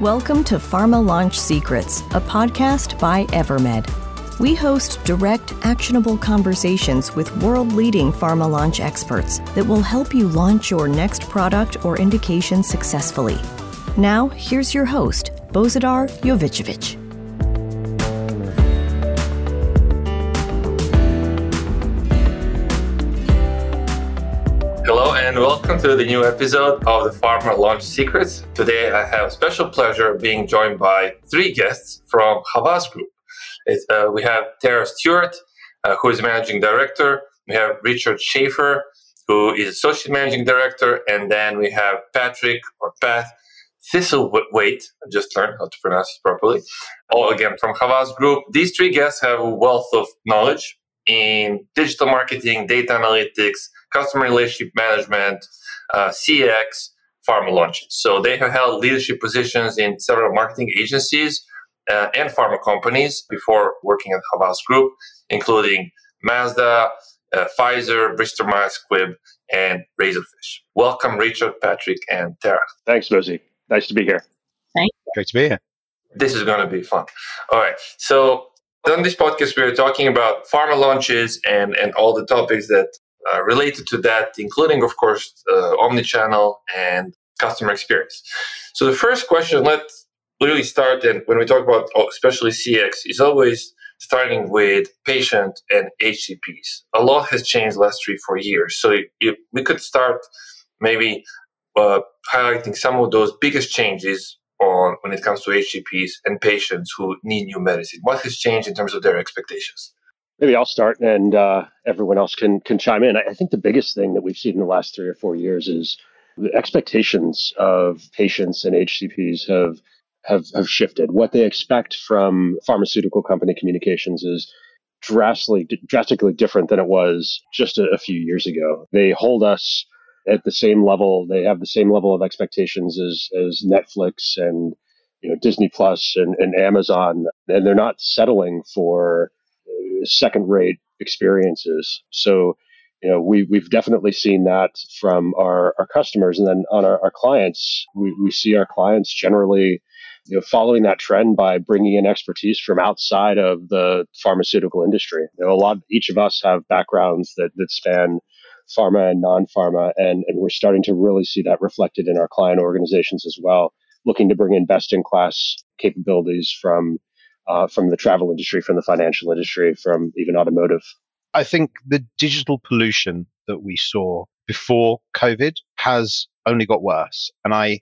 Welcome to Pharma Launch Secrets, a podcast by Evermed. We host direct, actionable conversations with world leading pharma launch experts that will help you launch your next product or indication successfully. Now, here's your host, Bozidar Jovicevic. To the new episode of the Pharma Launch Secrets. Today I have special pleasure being joined by three guests from Havas Group. Uh, we have Tara Stewart, uh, who is managing director. We have Richard Shaffer, who is associate managing director, and then we have Patrick or Pat Thistlethwaite. I just learned how to pronounce it properly. All again from Havas Group. These three guests have a wealth of knowledge in digital marketing, data analytics, customer relationship management, uh, CX, pharma launches. So they have held leadership positions in several marketing agencies uh, and pharma companies before working at Havas Group, including Mazda, uh, Pfizer, Bristol Myers Squibb, and Razorfish. Welcome, Richard, Patrick, and Tara. Thanks, Rosie. Nice to be here. Thanks. Great to be here. This is going to be fun. All right. So on this podcast, we are talking about pharma launches and, and all the topics that uh, related to that, including, of course, uh, omnichannel and customer experience. So the first question, let's really start, and when we talk about oh, especially CX, is always starting with patient and HCPs. A lot has changed last three, four years. So we could start maybe uh, highlighting some of those biggest changes on when it comes to HCPs and patients who need new medicine. What has changed in terms of their expectations? Maybe I'll start, and uh, everyone else can can chime in. I think the biggest thing that we've seen in the last three or four years is the expectations of patients and HCPs have have have shifted. What they expect from pharmaceutical company communications is drastically drastically different than it was just a, a few years ago. They hold us at the same level. They have the same level of expectations as as Netflix and you know Disney Plus and, and Amazon, and they're not settling for second rate experiences. So, you know, we, we've definitely seen that from our, our customers. And then on our, our clients, we, we see our clients generally you know, following that trend by bringing in expertise from outside of the pharmaceutical industry. You know, a lot, each of us have backgrounds that, that span pharma and non-pharma, and, and we're starting to really see that reflected in our client organizations as well, looking to bring in best-in-class capabilities from uh, from the travel industry, from the financial industry, from even automotive. I think the digital pollution that we saw before COVID has only got worse. And I,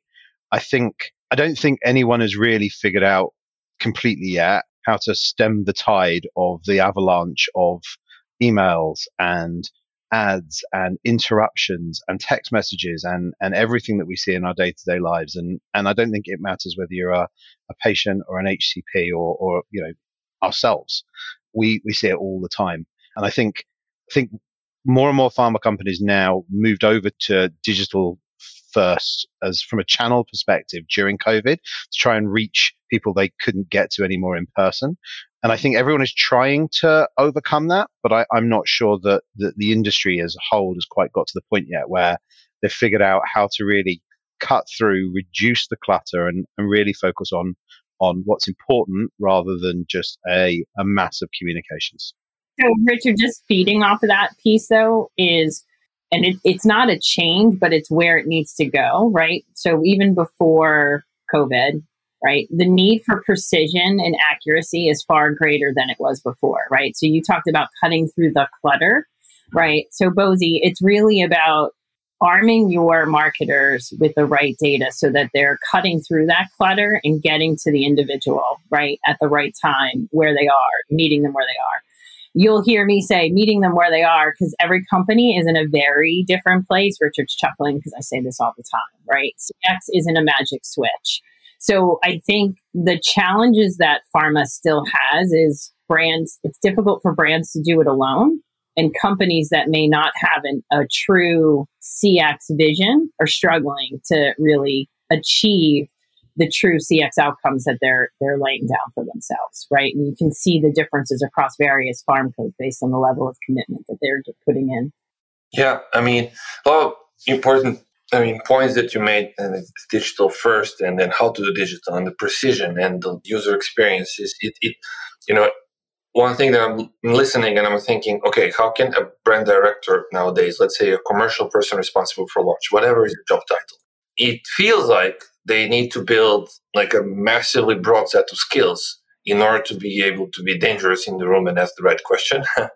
I think, I don't think anyone has really figured out completely yet how to stem the tide of the avalanche of emails and ads and interruptions and text messages and, and everything that we see in our day to day lives. And, and I don't think it matters whether you're a, a patient or an HCP or, or, you know, ourselves. We, we see it all the time. And I think, I think more and more pharma companies now moved over to digital first as from a channel perspective during COVID to try and reach people they couldn't get to anymore in person. And I think everyone is trying to overcome that, but I, am not sure that, that the industry as a whole has quite got to the point yet where they've figured out how to really cut through, reduce the clutter, and, and really focus on on what's important rather than just a, a mass of communications. So, Richard, just feeding off of that piece though is, and it, it's not a change, but it's where it needs to go, right? So, even before COVID, right? The need for precision and accuracy is far greater than it was before, right? So you talked about cutting through the clutter, right? So Bozy, it's really about arming your marketers with the right data so that they're cutting through that clutter and getting to the individual, right, at the right time where they are, meeting them where they are. You'll hear me say meeting them where they are because every company is in a very different place. Richard's chuckling because I say this all the time, right? CX isn't a magic switch so I think the challenges that pharma still has is brands, it's difficult for brands to do it alone. And companies that may not have an, a true CX vision are struggling to really achieve the true CX outcomes that they're they're laying down for themselves, right? And you can see the differences across various pharmcos based on the level of commitment that they're putting in. Yeah, I mean, well, important I mean, points that you made, and it's digital first, and then how to do digital, and the precision and the user experiences. It, it, you know, one thing that I'm listening and I'm thinking, okay, how can a brand director nowadays, let's say a commercial person responsible for launch, whatever is the job title, it feels like they need to build like a massively broad set of skills in order to be able to be dangerous in the room and ask the right question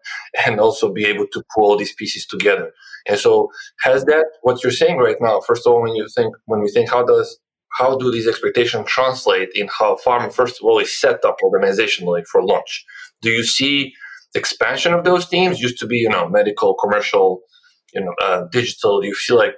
and also be able to pull all these pieces together. And so has that what you're saying right now first of all when you think when we think how does how do these expectations translate in how pharma first of all is set up organizationally for launch? Do you see expansion of those teams? Used to be you know medical commercial you know uh, digital. Do you feel like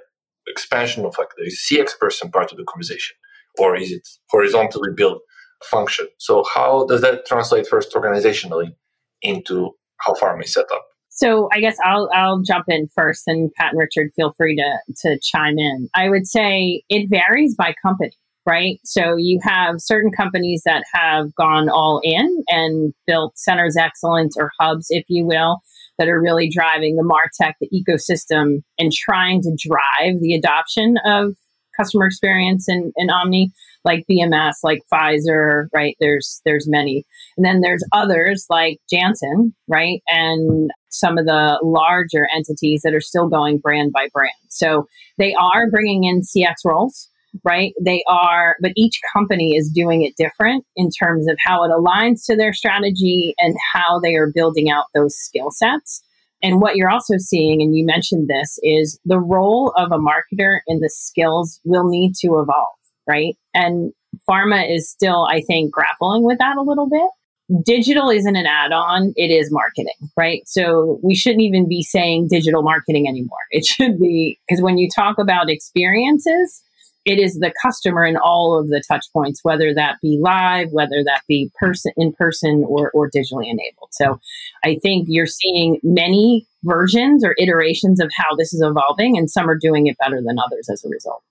expansion of like the cx person part of the conversation? Or is it horizontally built function. So how does that translate first organizationally into how pharma is set up? So I guess I'll I'll jump in first, and Pat and Richard feel free to to chime in. I would say it varies by company, right? So you have certain companies that have gone all in and built centers of excellence or hubs, if you will, that are really driving the martech, the ecosystem, and trying to drive the adoption of customer experience and, in Omni like BMS, like Pfizer, right? There's there's many, and then there's others like Janssen, right? And some of the larger entities that are still going brand by brand. So they are bringing in CX roles, right? They are, but each company is doing it different in terms of how it aligns to their strategy and how they are building out those skill sets. And what you're also seeing, and you mentioned this, is the role of a marketer and the skills will need to evolve right? And pharma is still, I think, grappling with that a little bit. Digital isn't an add on, it is marketing, right? So we shouldn't even be saying digital marketing anymore. It should be, because when you talk about experiences, it is the customer in all of the touch points, whether that be live, whether that be person in person or, or digitally enabled. So I think you're seeing many versions or iterations of how this is evolving, and some are doing it better than others as a result.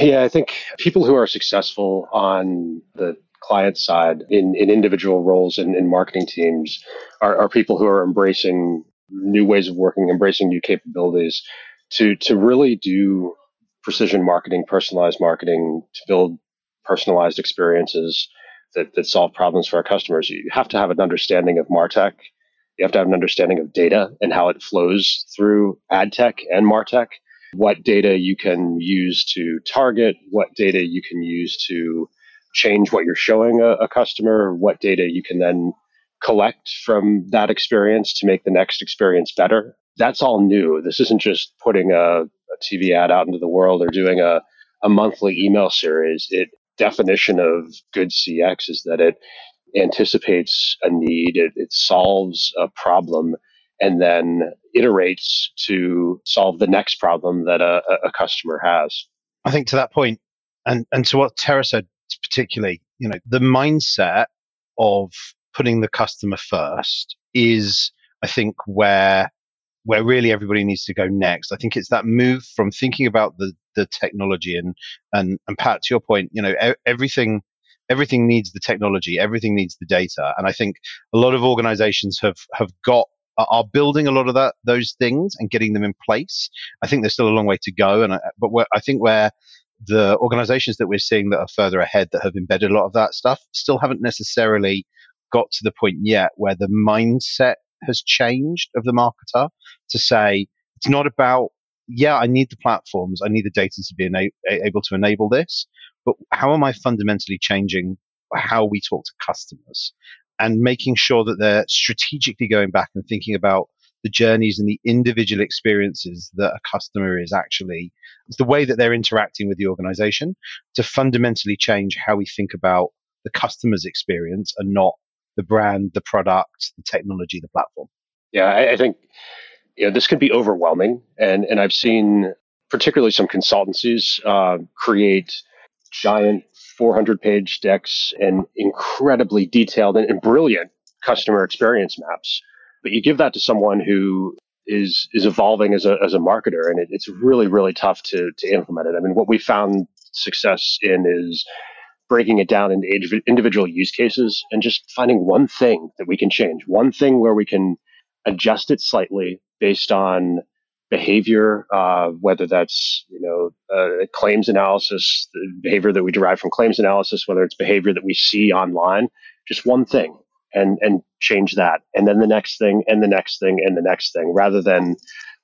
Yeah, I think people who are successful on the client side in, in individual roles in, in marketing teams are, are people who are embracing new ways of working, embracing new capabilities to to really do precision marketing, personalized marketing, to build personalized experiences that, that solve problems for our customers. You have to have an understanding of Martech. You have to have an understanding of data and how it flows through ad tech and Martech what data you can use to target, what data you can use to change what you're showing a, a, customer, what data you can then collect from that experience to make the next experience better. That's all new. This isn't just putting a, a TV ad out into the world or doing a, a monthly email series. It definition of good CX is that it anticipates a need, it, it solves a problem and then iterates to solve the next problem that a, a customer has. I think to that point, and, and to what Tara said particularly, you know, the mindset of putting the customer first is, I think, where where really everybody needs to go next. I think it's that move from thinking about the the technology and and and Pat, to your point, you know, everything everything needs the technology, everything needs the data, and I think a lot of organizations have have got are building a lot of that those things and getting them in place. I think there's still a long way to go, and I, but I think where the organizations that we're seeing that are further ahead that have embedded a lot of that stuff still haven't necessarily got to the point yet where the mindset has changed of the marketer to say it's not about yeah i need the platforms i need the data to be ena- able to enable this but how am i fundamentally changing how we talk to customers and making sure that they're strategically going back and thinking about the journeys and the individual experiences that a customer is actually the way that they're interacting with the organization to fundamentally change how we think about the customer's experience and not the brand, the product, the technology, the platform. Yeah, I, I think you know, this could be overwhelming, and and I've seen particularly some consultancies uh, create giant 400 page decks and incredibly detailed and, and brilliant customer experience maps. But you give that to someone who is is evolving as a as a marketer, and it, it's really really tough to to implement it. I mean, what we found success in is breaking it down into individual use cases and just finding one thing that we can change, one thing where we can adjust it slightly based on behavior, uh, whether that's you know uh, claims analysis, the behavior that we derive from claims analysis, whether it's behavior that we see online, just one thing and and change that, and then the next thing, and the next thing, and the next thing, rather than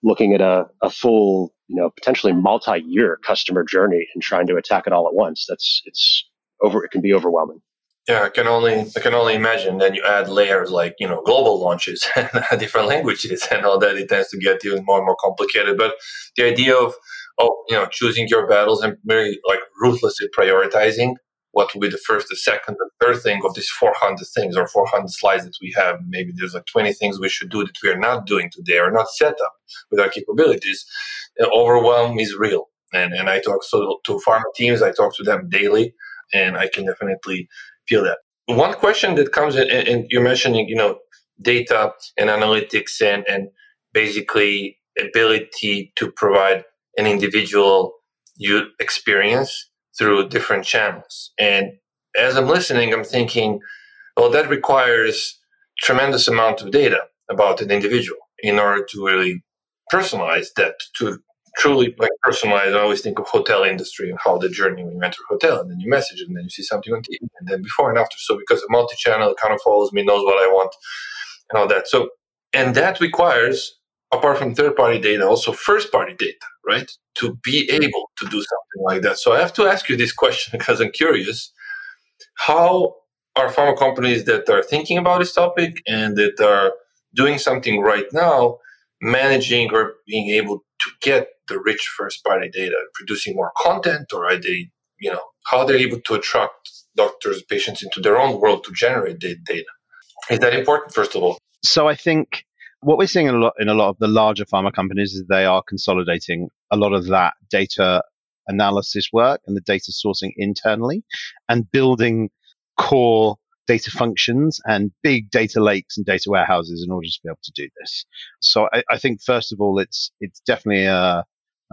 looking at a, a full you know potentially multi-year customer journey and trying to attack it all at once. That's it's over. It can be overwhelming. Yeah, I can only I can only imagine. Then you add layers like you know global launches and different languages and all that. It tends to get even more and more complicated. But the idea of of you know choosing your battles and very like ruthlessly prioritizing what will be the first, the second, the third thing of these 400 things or 400 slides that we have. Maybe there's like 20 things we should do that we are not doing today or not set up with our capabilities. The overwhelm is real. And, and I talk so to pharma teams, I talk to them daily, and I can definitely feel that. One question that comes in, and you're mentioning, you know, data and analytics and, and basically ability to provide an individual you experience through different channels. And as I'm listening, I'm thinking, well, that requires tremendous amount of data about an individual in order to really personalize that to truly like personalize. I always think of hotel industry and how the journey when you enter a hotel and then you message and then you see something on TV and then before and after. So because of multi-channel, it kind of follows me, knows what I want and all that. So and that requires apart from third party data, also first party data, right? To be able to do something like that. So I have to ask you this question because I'm curious. How are pharma companies that are thinking about this topic and that are doing something right now managing or being able to get the rich first party data, producing more content, or are they, you know, how they're able to attract doctors, patients into their own world to generate the data? Is that important, first of all? So I think what we're seeing in a lot in a lot of the larger pharma companies is they are consolidating a lot of that data analysis work and the data sourcing internally and building core data functions and big data lakes and data warehouses in order to be able to do this. So I, I think first of all, it's it's definitely a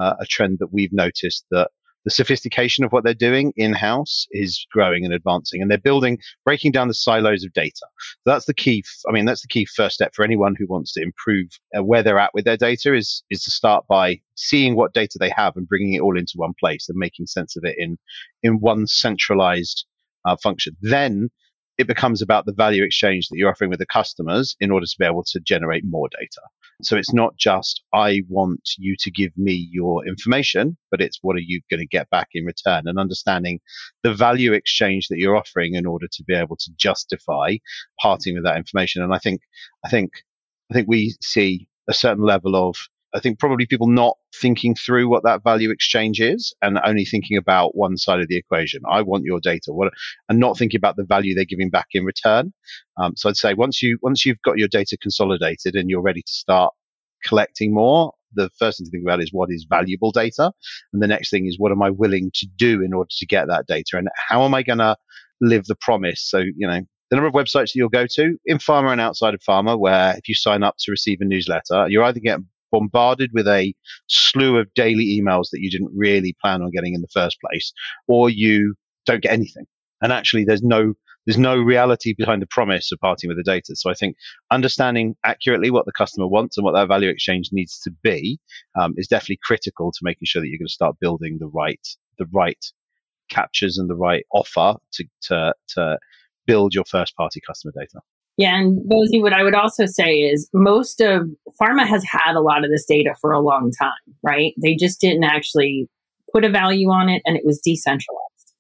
a trend that we've noticed that the sophistication of what they're doing in house is growing and advancing, and they're building, breaking down the silos of data. So that's the key. I mean, that's the key first step for anyone who wants to improve uh, where they're at with their data is is to start by seeing what data they have and bringing it all into one place and making sense of it in in one centralized uh, function. Then it becomes about the value exchange that you're offering with the customers in order to be able to generate more data. So it's not just, I want you to give me your information, but it's what are you going to get back in return and understanding the value exchange that you're offering in order to be able to justify parting with that information. And I think, I think, I think we see a certain level of I think probably people not thinking through what that value exchange is and only thinking about one side of the equation. I want your data, what, and not thinking about the value they're giving back in return. Um, so I'd say once you once you've got your data consolidated and you're ready to start collecting more, the first thing to think about is what is valuable data, and the next thing is what am I willing to do in order to get that data, and how am I going to live the promise? So you know the number of websites that you'll go to in pharma and outside of pharma, where if you sign up to receive a newsletter, you're either getting bombarded with a slew of daily emails that you didn't really plan on getting in the first place, or you don't get anything. And actually, there's no there's no reality behind the promise of parting with the data. So I think understanding accurately what the customer wants and what that value exchange needs to be um, is definitely critical to making sure that you're going to start building the right the right captures and the right offer to to, to build your first party customer data. Yeah, and Bozy, what I would also say is most of pharma has had a lot of this data for a long time, right? They just didn't actually put a value on it and it was decentralized,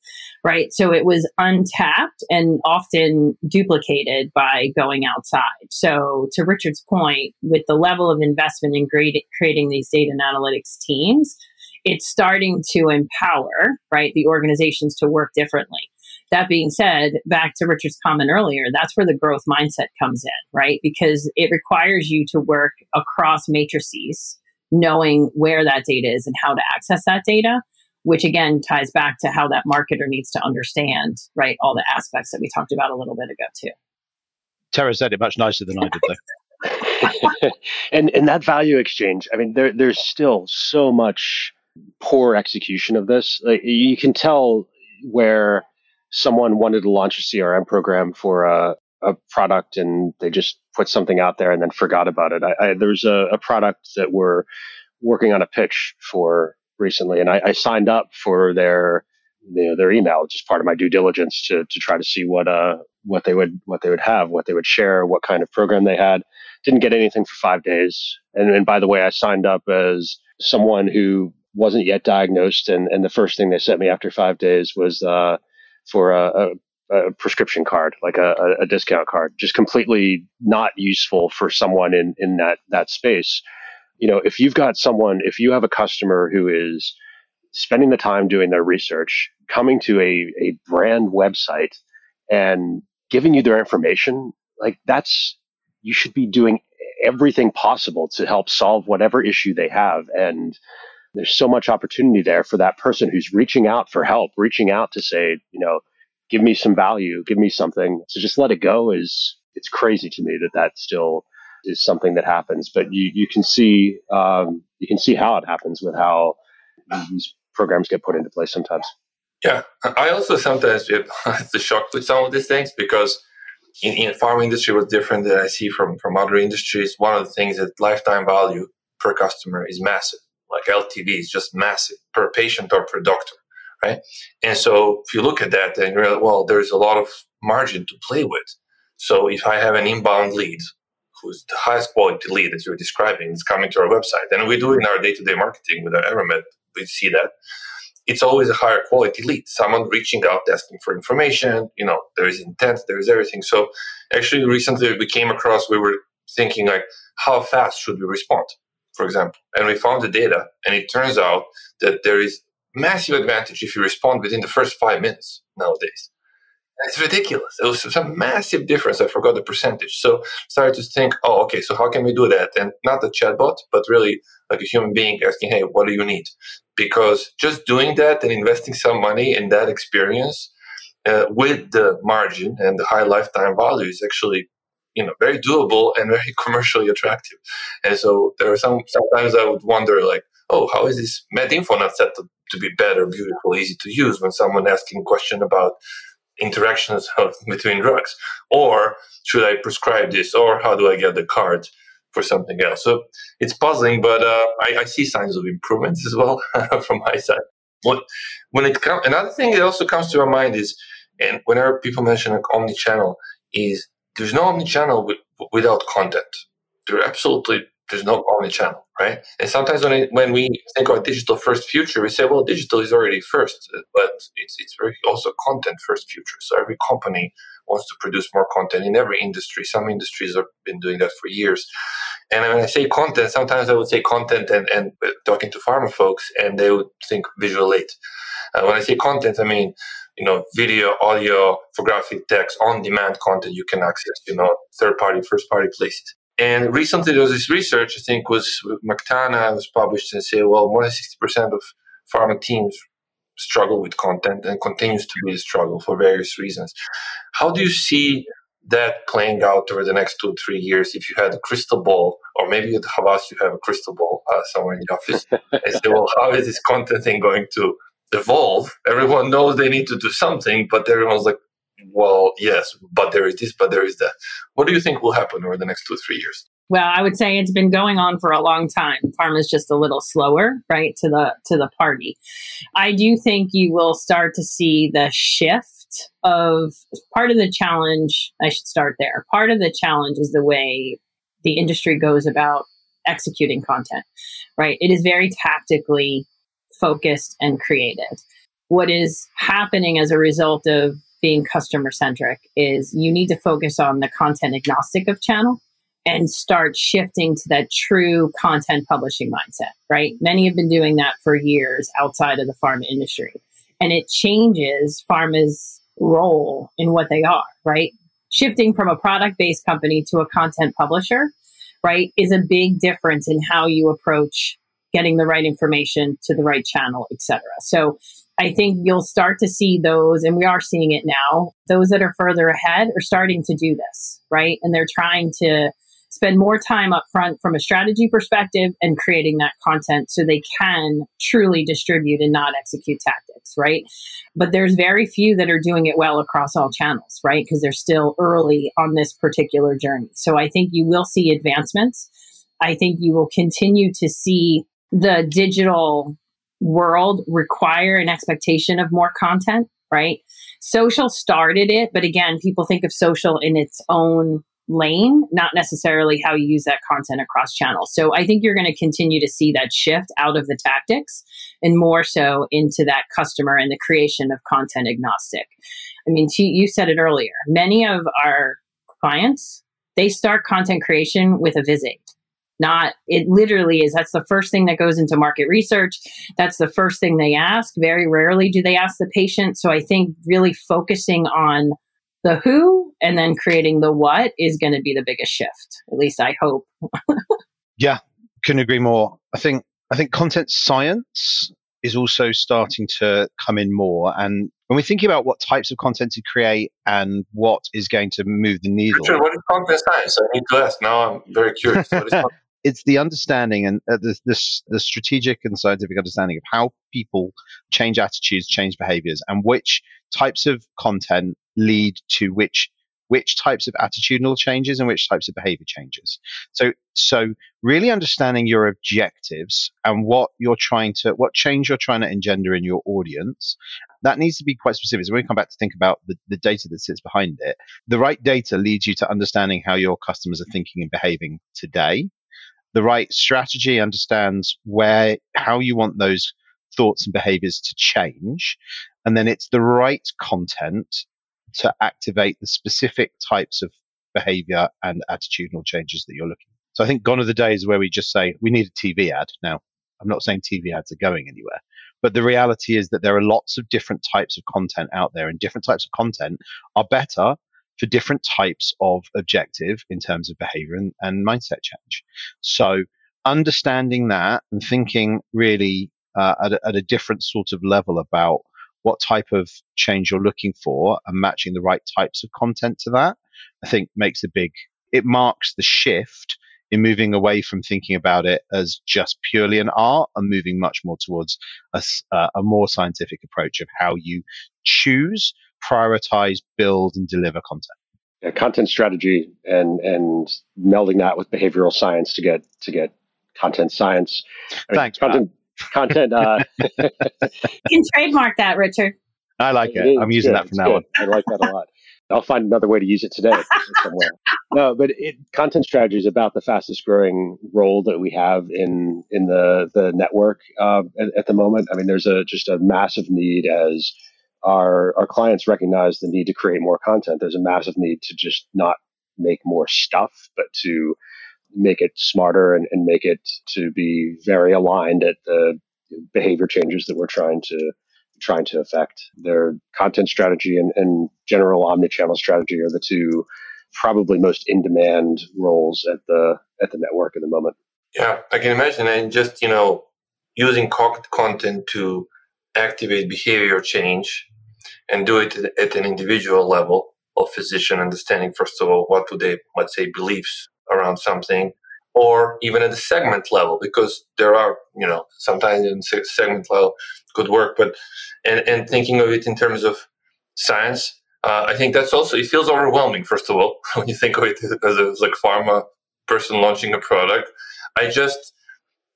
right? So it was untapped and often duplicated by going outside. So to Richard's point, with the level of investment in creating these data and analytics teams, it's starting to empower, right, the organizations to work differently. That being said, back to Richard's comment earlier, that's where the growth mindset comes in, right? Because it requires you to work across matrices, knowing where that data is and how to access that data, which again ties back to how that marketer needs to understand, right, all the aspects that we talked about a little bit ago, too. Tara said it much nicer than I did, though. and and that value exchange, I mean, there there's still so much poor execution of this. Like you can tell where someone wanted to launch a CRM program for a, a product and they just put something out there and then forgot about it. I, I, there's a, a, product that we're working on a pitch for recently, and I, I signed up for their you know, their email, just part of my due diligence to to try to see what uh what they would what they would have, what they would share, what kind of program they had. Didn't get anything for five days. And, and by the way, I signed up as someone who wasn't yet diagnosed, and, and the first thing they sent me after five days was uh, for a, a, a, prescription card, like a, a, discount card, just completely not useful for someone in, in that that space. You know, if you've got someone, if you have a customer who is spending the time doing their research, coming to a, a brand website and giving you their information, like that's you should be doing everything possible to help solve whatever issue they have. And there's so much opportunity there for that person who's reaching out for help, reaching out to say, you know, give me some value, give me something. So just let it go is it's crazy to me that that still is something that happens. But you you can see um, you can see how it happens with how these programs get put into place sometimes. Yeah, I also sometimes get the shock with some of these things because in, in farm industry was different that I see from from other industries. One of the things that lifetime value per customer is massive. Like LTV is just massive per patient or per doctor, right? And so if you look at that, then you're like, well, there's a lot of margin to play with. So if I have an inbound lead, who's the highest quality lead that you're describing, is coming to our website, and we do in our day-to-day marketing with our Evermed, we see that it's always a higher quality lead. Someone reaching out, asking for information. You know, there is intent, there is everything. So, actually, recently we came across. We were thinking like, how fast should we respond, for example? And we found the data, and it turns out that there is massive advantage if you respond within the first five minutes nowadays. It's ridiculous. It was some massive difference. I forgot the percentage. So started to think, oh, okay, so how can we do that? And not the chatbot, but really like a human being asking, hey, what do you need? Because just doing that and investing some money in that experience uh, with the margin and the high lifetime value is actually you know very doable and very commercially attractive. And so there are some sometimes I would wonder like, oh, how is this MedInfo not set to, to be better, beautiful, easy to use when someone asking question about interactions of, between drugs? Or should I prescribe this? Or how do I get the card for something else? So it's puzzling, but uh, I, I, see signs of improvements as well from my side. What, when it comes, another thing that also comes to my mind is, and whenever people mention like omni-channel, is there's no omni-channel with, without content. There absolutely there's no omni-channel, right? And sometimes when, when we think about digital first future, we say, well, digital is already first, but it's, it's very also content first future. So every company wants to produce more content in every industry. Some industries have been doing that for years. And when I say content, sometimes I would say content and, and talking to pharma folks, and they would think visual aid. Uh, when I say content, I mean, you know, video, audio, graphic text, on-demand content you can access, you know, third-party, first-party places. And recently there was this research, I think was with McTana, was published and say, well, more than 60% of pharma teams struggle with content and continues to be a struggle for various reasons. How do you see that playing out over the next two, three years if you had a crystal ball, or maybe at Havas you have a crystal ball uh, somewhere in the office, and say, well, how is this content thing going to evolve? Everyone knows they need to do something, but everyone's like, well, yes, but there is this, but there is that. What do you think will happen over the next two, three years? Well, I would say it's been going on for a long time. Pharma is just a little slower, right, to the to the party. I do think you will start to see the shift of part of the challenge. I should start there. Part of the challenge is the way the industry goes about executing content, right? It is very tactically focused and created. What is happening as a result of being customer centric is you need to focus on the content agnostic of channel and start shifting to that true content publishing mindset, right? Many have been doing that for years outside of the pharma industry. And it changes pharma's role in what they are, right? Shifting from a product based company to a content publisher, right, is a big difference in how you approach getting the right information to the right channel, et cetera. So I think you'll start to see those, and we are seeing it now. Those that are further ahead are starting to do this, right? And they're trying to spend more time up front from a strategy perspective and creating that content so they can truly distribute and not execute tactics, right? But there's very few that are doing it well across all channels, right? Because they're still early on this particular journey. So I think you will see advancements. I think you will continue to see the digital world require an expectation of more content, right? Social started it, but again, people think of social in its own lane, not necessarily how you use that content across channels. So I think you're going to continue to see that shift out of the tactics and more so into that customer and the creation of content agnostic. I mean, you said it earlier. Many of our clients, they start content creation with a visit not it literally is that's the first thing that goes into market research that's the first thing they ask very rarely do they ask the patient so i think really focusing on the who and then creating the what is going to be the biggest shift at least i hope yeah couldn't agree more i think i think content science is also starting to come in more and when we think about what types of content to create and what is going to move the needle. Richard, what is content science? I need to ask. Now I'm very curious. it's the understanding and uh, the, the, the strategic and scientific understanding of how people change attitudes, change behaviors, and which types of content lead to which which types of attitudinal changes and which types of behavior changes. So, so really understanding your objectives and what you're trying to, what change you're trying to engender in your audience, that needs to be quite specific. So when we come back to think about the, the data that sits behind it, the right data leads you to understanding how your customers are thinking and behaving today the right strategy understands where how you want those thoughts and behaviors to change. And then it's the right content to activate the specific types of behavior and attitudinal changes that you're looking so i think gone are the days where we just say we need a tv ad. Now i'm not saying tv ads are going anywhere but the reality is that there are lots of different types of content out there and different types of content are better for different types of objective in terms of behavior and, and mindset change. So understanding that and thinking really uh, at, a, at a different sort of level about what type of change you're looking for and matching the right types of content to that, I think makes a big, it marks the shift in moving away from thinking about it as just purely an art and moving much more towards a, uh, a more scientific approach of how you choose prioritize, build, and deliver content. Yeah, content strategy and and melding that with behavioral science to get to get content science. Thanks. content. Content. Uh, you can trademark that, Richard. I like it. it I'm using good. that from now on. I like that a lot. I'll find another way to use it today somewhere. No, but it, content strategy is about the fastest growing role that we have in in the the network uh, at, at, the moment. I mean, there's a just a massive need as our our clients recognize the need to create more content. There's a massive need to just not make more stuff, but to make it smarter and, and make it to be very aligned at the behavior changes that we're trying to trying to affect. Their content strategy and, and general omni-channel strategy are the two probably most in-demand roles at the at the network at the moment. Yeah, I can imagine, and just you know, using content to activate behavior change and do it at an individual level of physician understanding first of all what do they let's say beliefs around something or even at the segment level because there are you know sometimes in segment level could work but and, and thinking of it in terms of science uh, i think that's also it feels overwhelming first of all when you think of it as a like pharma person launching a product. I just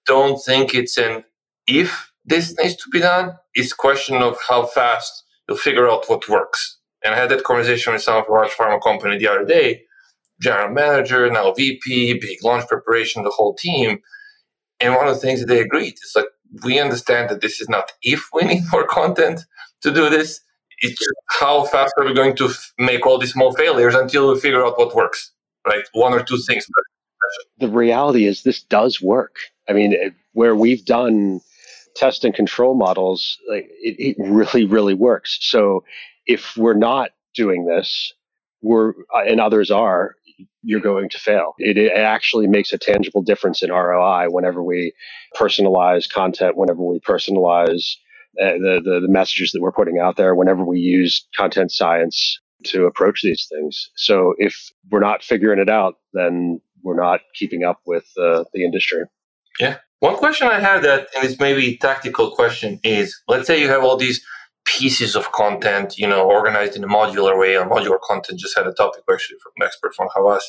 don't think it's an if this needs to be done it's a question of how fast you'll figure out what works. And I had that conversation with some of large pharma company the other day, general manager, now VP, big launch preparation, the whole team. And one of the things that they agreed is like, we understand that this is not if we need more content to do this, it's how fast are we going to f- make all these small failures until we figure out what works, right? One or two things. The reality is this does work. I mean, eh, where we've done test and control models, like it, it really, really works. So if we're not doing this, we're uh, and others are, you're going to fail. It, it, actually makes a tangible difference in ROI whenever we personalize content, whenever we personalize uh, the, the, the messages that we're putting out there, whenever we use content science to approach these things. So if we're not figuring it out, then we're not keeping up with uh, the industry. Yeah, one question I have that, and it's maybe a tactical question, is let's say you have all these pieces of content, you know, organized in a modular way. A modular content just had a topic actually from an expert from Havas.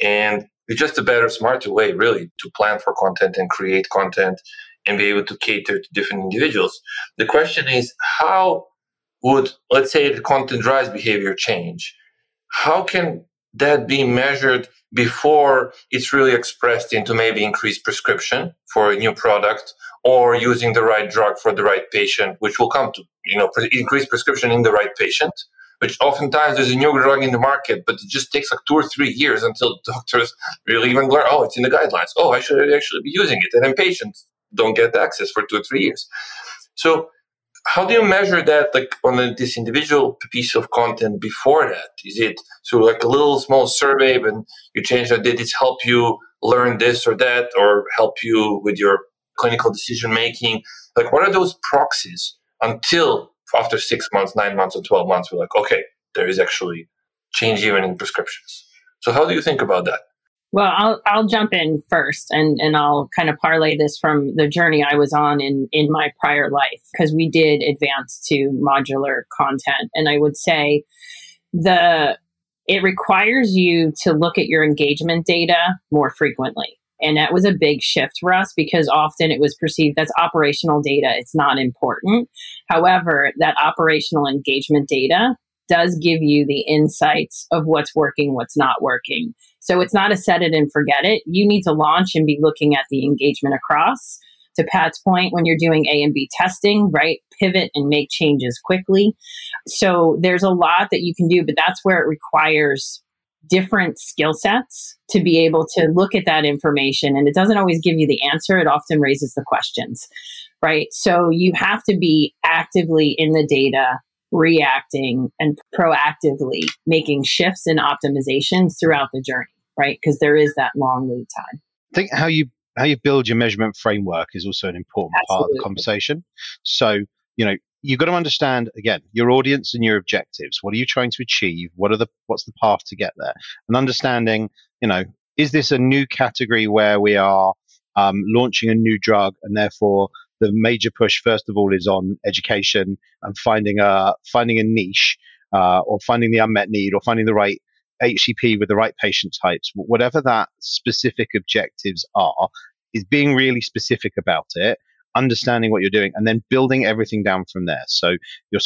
And it's just a better, smarter way, really, to plan for content and create content and be able to cater to different individuals. The question is, how would, let's say, the content drives behavior change? How can that be measured before it's really expressed into maybe increased prescription for a new product or using the right drug for the right patient, which will come to, you know, increase prescription in the right patient which oftentimes there's a new drug in the market, but it just takes like two or three years until doctors really even learn, oh, it's in the guidelines. Oh, I should actually be using it. And then patients don't get access for two or three years. So how do you measure that like on a, this individual piece of content before that? Is it so like a little small survey and you change that? Did it help you learn this or that or help you with your clinical decision making? Like what are those proxies until after six months, nine months, or 12 months, we're like, okay, there is actually change even in prescriptions. So how do you think about that? Well, I'll I'll jump in first and and I'll kind of parlay this from the journey I was on in in my prior life because we did advance to modular content and I would say the it requires you to look at your engagement data more frequently. And that was a big shift for us because often it was perceived as operational data. It's not important. However, that operational engagement data does give you the insights of what's working, what's not working. So it's not a set it and forget it. You need to launch and be looking at the engagement across. To Pat's point, when you're doing A and B testing, right? Pivot and make changes quickly. So there's a lot that you can do, but that's where it requires different skill sets to be able to look at that information. And it doesn't always give you the answer, it often raises the questions, right? So you have to be actively in the data, reacting and proactively making shifts and optimizations throughout the journey, right? Because there is that long lead time. I think how you how you build your measurement framework is also an important Absolutely. part of the conversation. So, you know, you've got to understand again your audience and your objectives. What are you trying to achieve? What are the what's the path to get there? And understanding, you know, is this a new category where we are um, launching a new drug and therefore the major push first of all is on education and finding a finding a niche uh, or finding the unmet need or finding the right HCP with the right patient types, whatever that specific objectives are, is being really specific about it understanding what you're doing, and then building everything down from there. So you're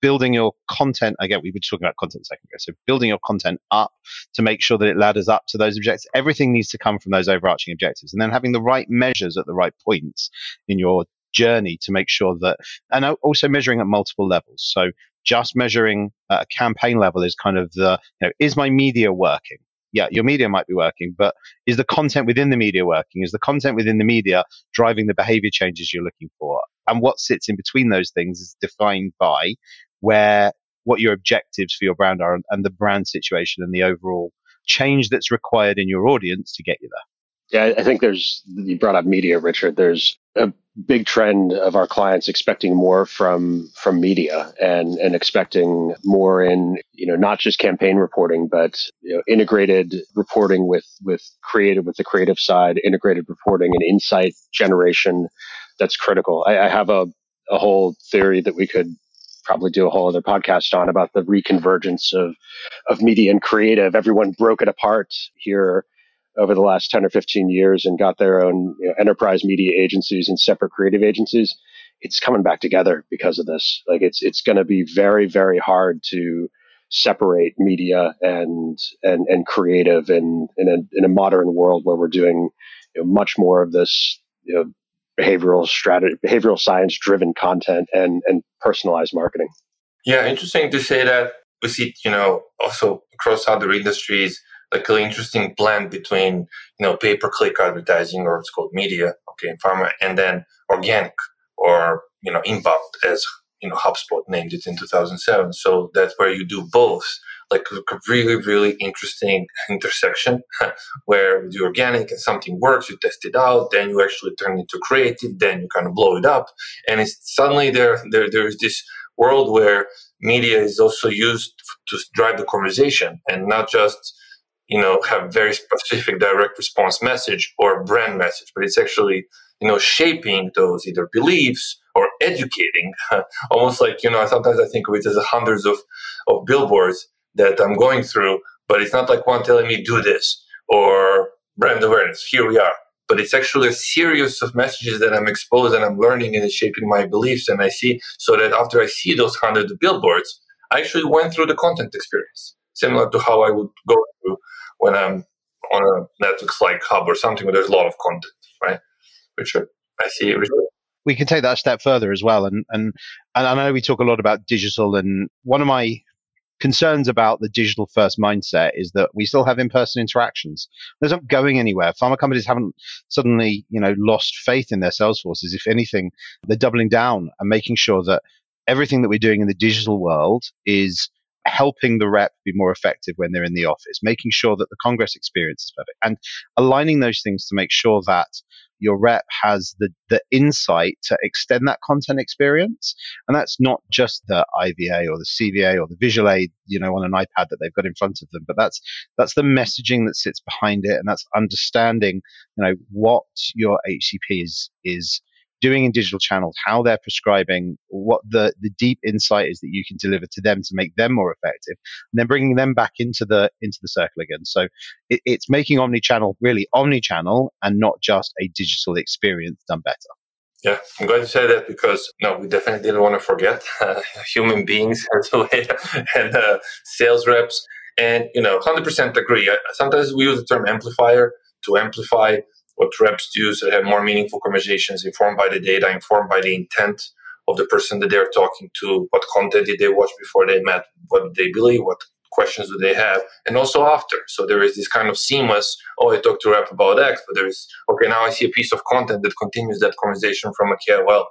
building your content. Again, we were talking about content a second ago. So building your content up to make sure that it ladders up to those objectives. Everything needs to come from those overarching objectives, and then having the right measures at the right points in your journey to make sure that, and also measuring at multiple levels. So just measuring at a campaign level is kind of the, you know, is my media working? yeah, your media might be working, but is the content within the media working? Is the content within the media driving the behavior changes you're looking for? And what sits in between those things is defined by where what your objectives for your brand are and, and the brand situation and the overall change that's required in your audience to get you there. Yeah, I think there's, you brought up media, Richard. There's a big trend of our clients expecting more from from media and and expecting more in you know not just campaign reporting but you know integrated reporting with with creative with the creative side integrated reporting and insight generation that's critical i, I have a, a whole theory that we could probably do a whole other podcast on about the reconvergence of of media and creative everyone broke it apart here over the last 10 or 15 years and got their own you know, enterprise media agencies and separate creative agencies it's coming back together because of this. Like it's it's going to be very very hard to separate media and and and creative in in a, in a modern world where we're doing you know, much more of this you know, behavioral strategy behavioral science driven content and and personalized marketing. Yeah interesting to say that we see you know also across other industries like an interesting blend between you know pay per click advertising or it's called media okay in pharma and then organic or you know inbound as you know HubSpot named it in 2007 so that's where you do both like a really really interesting intersection where the organic and something works you test it out then you actually turn it into creative then you kind of blow it up and it's suddenly there there there's this world where media is also used to drive the conversation and not just you know, have very specific direct response message or brand message, but it's actually, you know, shaping those either beliefs or educating. Almost like, you know, sometimes I think of it as hundreds of, of billboards that I'm going through, but it's not like one telling me do this or brand awareness. Here we are. But it's actually a series of messages that I'm exposed and I'm learning and it's shaping my beliefs. And I see so that after I see those hundred billboards, I actually went through the content experience, similar to how I would go through when I'm on a Netflix like hub or something where there's a lot of content, right? Which I see. We can take that step further as well, and and and I know we talk a lot about digital, and one of my concerns about the digital first mindset is that we still have in-person interactions. Those aren't going anywhere. Pharma companies haven't suddenly, you know, lost faith in their sales forces. If anything, they're doubling down and making sure that everything that we're doing in the digital world is helping the rep be more effective when they're in the office, making sure that the Congress experience is perfect, and aligning those things to make sure that your rep has the, the insight to extend that content experience. And that's not just the IVA or the CVA or the visual aid, you know, on an iPad that they've got in front of them, but that's that's the messaging that sits behind it, and that's understanding, you know, what your HCP is is doing in digital channels, how they're prescribing, what the, the deep insight is that you can deliver to them to make them more effective, and then bringing them back into the into the circle again. So it, it's making omni-channel really omni-channel and not just a digital experience done better. Yeah, I'm glad you said that because no, we definitely didn't want to forget uh, human beings and uh, sales reps. And you know, 100% agree. Sometimes we use the term amplifier to amplify what reps use to have more meaningful conversations informed by the data, informed by the intent of the person that they're talking to, what content did they watch before they met, what they believe, what questions do they have, and also after. So there is this kind of seamless, oh, I talked to rep about X, but there is, okay, now I see a piece of content that continues that conversation from, okay, well,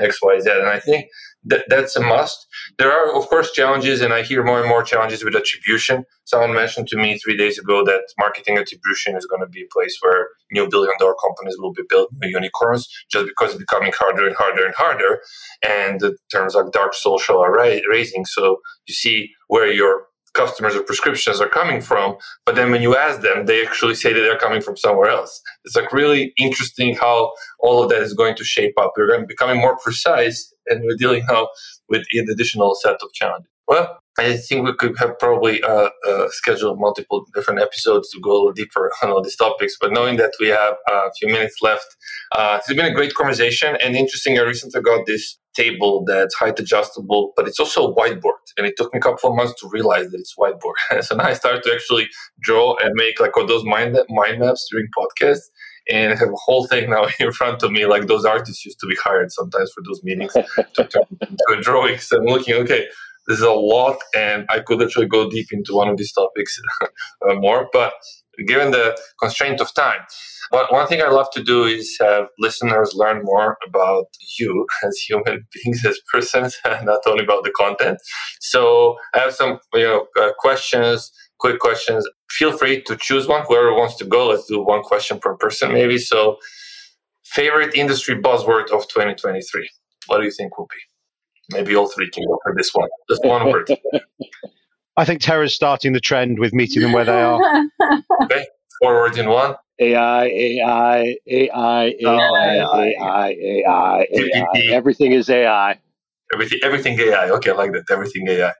X, Y, Z. And I think that that's a must. There are, of course, challenges, and I hear more and more challenges with attribution. Someone mentioned to me three days ago that marketing attribution is going to be a place where new billion dollar companies will be built, new unicorns, just because it's becoming harder and harder and harder. And the terms like dark social are raising. So you see where your customers or prescriptions are coming from. But then when you ask them, they actually say that they're coming from somewhere else. It's like really interesting how all of that is going to shape up. We're going to becoming more precise and we're dealing now with an additional set of challenges. Well, I think we could have probably uh, uh, scheduled multiple different episodes to go deeper on all these topics. But knowing that we have a few minutes left, uh, it's been a great conversation and interesting. I recently got this table that's height adjustable, but it's also a whiteboard. And it took me a couple of months to realize that it's whiteboard. so now I started to actually draw and make like all those mind, mind maps during podcasts and I have a whole thing now in front of me, like those artists used to be hired sometimes for those meetings to turn into a drawing. So I'm looking, okay, this is a lot, and I could actually go deep into one of these topics uh, more. But given the constraint of time, but one thing I love to do is have listeners learn more about you as human beings, as persons, and not only about the content. So I have some you know uh, questions, quick questions. Feel free to choose one. Whoever wants to go, let's do one question per person, maybe. So, favorite industry buzzword of 2023. What do you think will be? Maybe all three can go for this one. Just one word. I think Tara's starting the trend with meeting them where they are. okay, four words in one. AI, AI, AI, AI, oh, AI, AI, AI. Everything is AI. Everything, everything AI. Okay, I like that. Everything AI.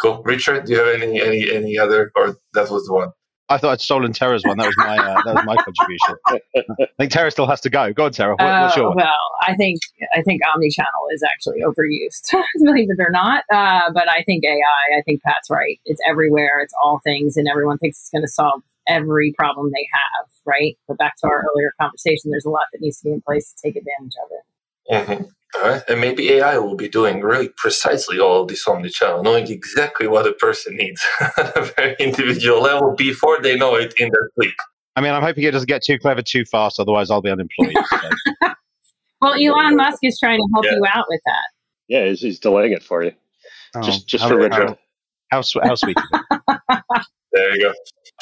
Cool. Richard, do you have any any any other, or that was the one? I thought I'd stolen Tara's one. That was my uh, that was my contribution. I think Tara still has to go. Go on, Tara. What, what's your? Uh, well, I think I think omni-channel is actually overused, believe it or not. Uh, but I think AI. I think Pat's right. It's everywhere. It's all things, and everyone thinks it's going to solve every problem they have. Right. But back to our earlier conversation, there's a lot that needs to be in place to take advantage of it. Mm-hmm. Right? And maybe AI will be doing really precisely all of this omni-channel, knowing exactly what a person needs at a very individual level before they know it in their sleep. I mean, I'm hoping it doesn't get too clever too fast, otherwise I'll be unemployed. So. well, Elon Musk is trying to help yeah. you out with that. Yeah, he's, he's delaying it for you. Oh, just just for Richard. How, how, how sweet. There you go.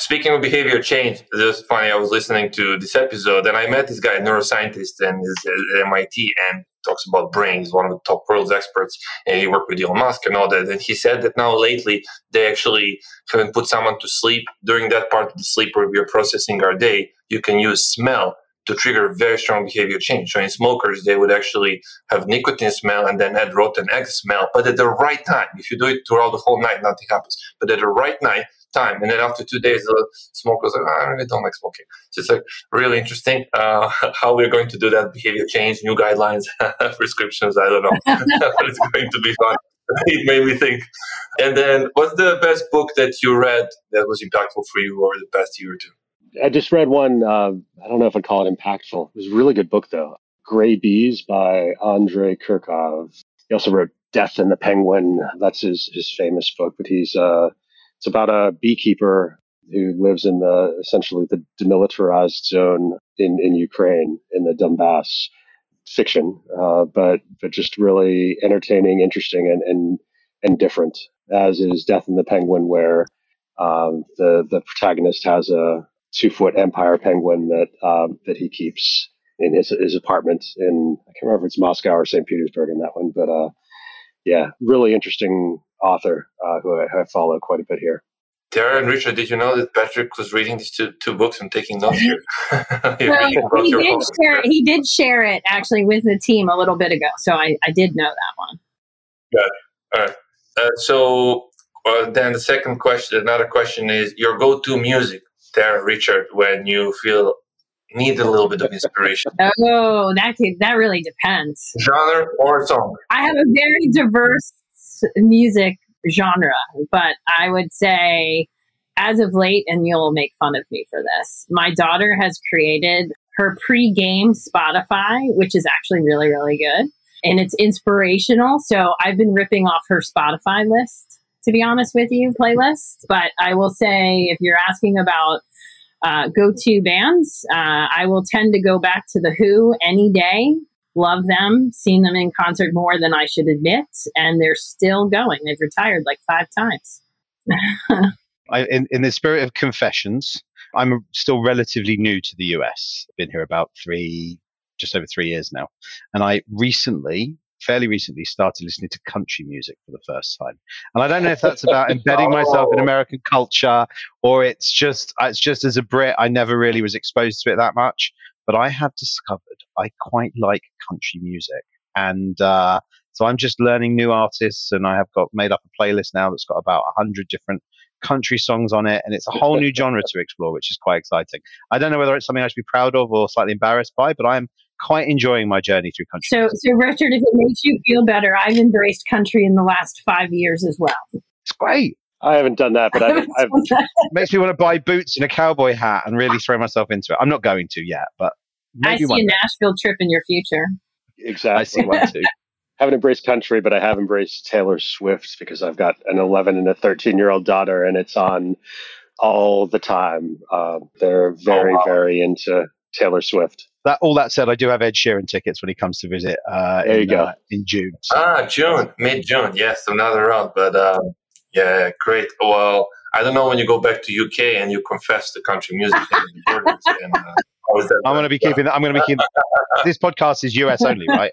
Speaking of behavior change, this funny. I was listening to this episode and I met this guy, neuroscientist, and is at MIT, and talks about brains, one of the top world's experts, and he worked with Elon Musk and all that. And he said that now lately they actually haven't put someone to sleep during that part of the sleep where we're processing our day. You can use smell to trigger very strong behavior change. So in smokers, they would actually have nicotine smell and then add rotten egg smell, but at the right time. If you do it throughout the whole night, nothing happens. But at the right night, time. And then after two days, the smoker was like, oh, I really don't like smoking. So it's like really interesting uh, how we're going to do that behavior change, new guidelines, prescriptions. I don't know, but it's going to be fun. it made me think. And then, what's the best book that you read that was impactful for you over the past year or two? I just read one. Uh, I don't know if I'd call it impactful. It was a really good book, though. Gray Bees by Andrei Kurkov. He also wrote Death and the Penguin. That's his, his famous book, but he's uh, it's about a beekeeper who lives in the essentially the demilitarized zone in, in Ukraine in the Donbass. Fiction, uh, but but just really entertaining, interesting, and and and different. As is Death and the Penguin, where um, the the protagonist has a two foot empire penguin that um, that he keeps in his his apartment in I can't remember if it's Moscow or St. Petersburg in that one, but uh, yeah, really interesting author uh, who I, I, follow quite a bit here. Tara and Richard, did you know that Patrick was reading these two, two books and taking notes here? well, he, did share, he did share it actually with the team a little bit ago, so I, I did know that one. Good. All right. Uh, so uh, then the second question, another question is your go-to music, Tara, Richard, when you feel need a little bit of inspiration? oh, that could, that really depends. Genre or song? I have a very diverse music genre, but I would say as of late, and you'll make fun of me for this, my daughter has created her pre-game Spotify, which is actually really, really good. And it's inspirational. So I've been ripping off her Spotify list, to be honest with you, playlist. But I will say, if you're asking about uh, go to bands. Uh, I will tend to go back to The Who any day. Love them, seen them in concert more than I should admit, and they're still going. They've retired like five times. I, in, in the spirit of confessions, I'm still relatively new to the US. Been here about three, just over three years now. And I recently fairly recently started listening to country music for the first time. And I don't know if that's about embedding myself in American culture or it's just it's just as a Brit I never really was exposed to it that much. But I have discovered I quite like country music. And uh, so I'm just learning new artists and I have got made up a playlist now that's got about 100 different country songs on it and it's a whole new genre to explore which is quite exciting i don't know whether it's something i should be proud of or slightly embarrassed by but i'm quite enjoying my journey through country. So, so Richard, if it makes you feel better, I've embraced country in the last five years as well. It's great. I haven't done that, but I've, I've makes me want to buy boots and a cowboy hat and really throw myself into it. I'm not going to yet, but I see a Nashville trip in your future. Exactly. I see one too. haven't embraced country, but I have embraced Taylor Swift because I've got an 11 and a 13 year old daughter, and it's on all the time. Uh, they're very, oh, wow. very into Taylor Swift that all that said, I do have Ed Sheeran tickets when he comes to visit. Uh, there in, you go uh, in June. So. Ah, June, mid June. Yes, another round. But um, yeah, great. Well, I don't know when you go back to UK and you confess the country music and, uh, I'm going to be keeping. I'm going to be keeping. this podcast is US only, right?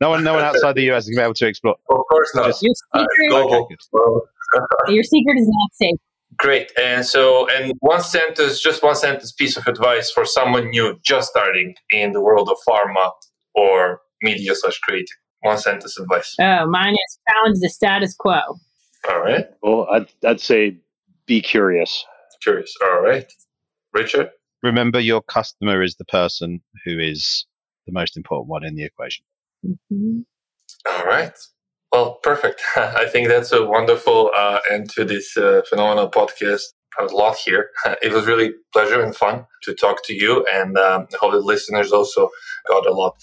No one, no one outside the US is going to be able to explore. Of course not. Just, your, secret, uh, your secret is not safe. Great. And so, and one sentence, just one sentence piece of advice for someone new just starting in the world of pharma or media slash creative. One sentence advice. Oh, mine is challenge the status quo. All right. Well, I'd, I'd say be curious. Curious. All right. Richard? Remember, your customer is the person who is the most important one in the equation. Mm-hmm. All right. Well, perfect. I think that's a wonderful uh, end to this uh, phenomenal podcast. a lot here. It was really pleasure and fun to talk to you, and um, I hope the listeners also got a lot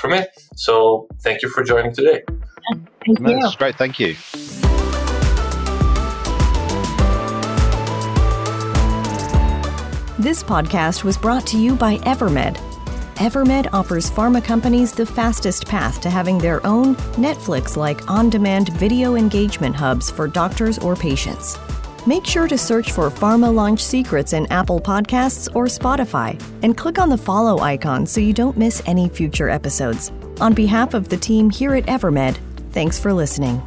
from it. So, thank you for joining today. Thank you. That's great. Thank you. This podcast was brought to you by Evermed Evermed offers pharma companies the fastest path to having their own Netflix like on demand video engagement hubs for doctors or patients. Make sure to search for Pharma Launch Secrets in Apple Podcasts or Spotify and click on the follow icon so you don't miss any future episodes. On behalf of the team here at Evermed, thanks for listening.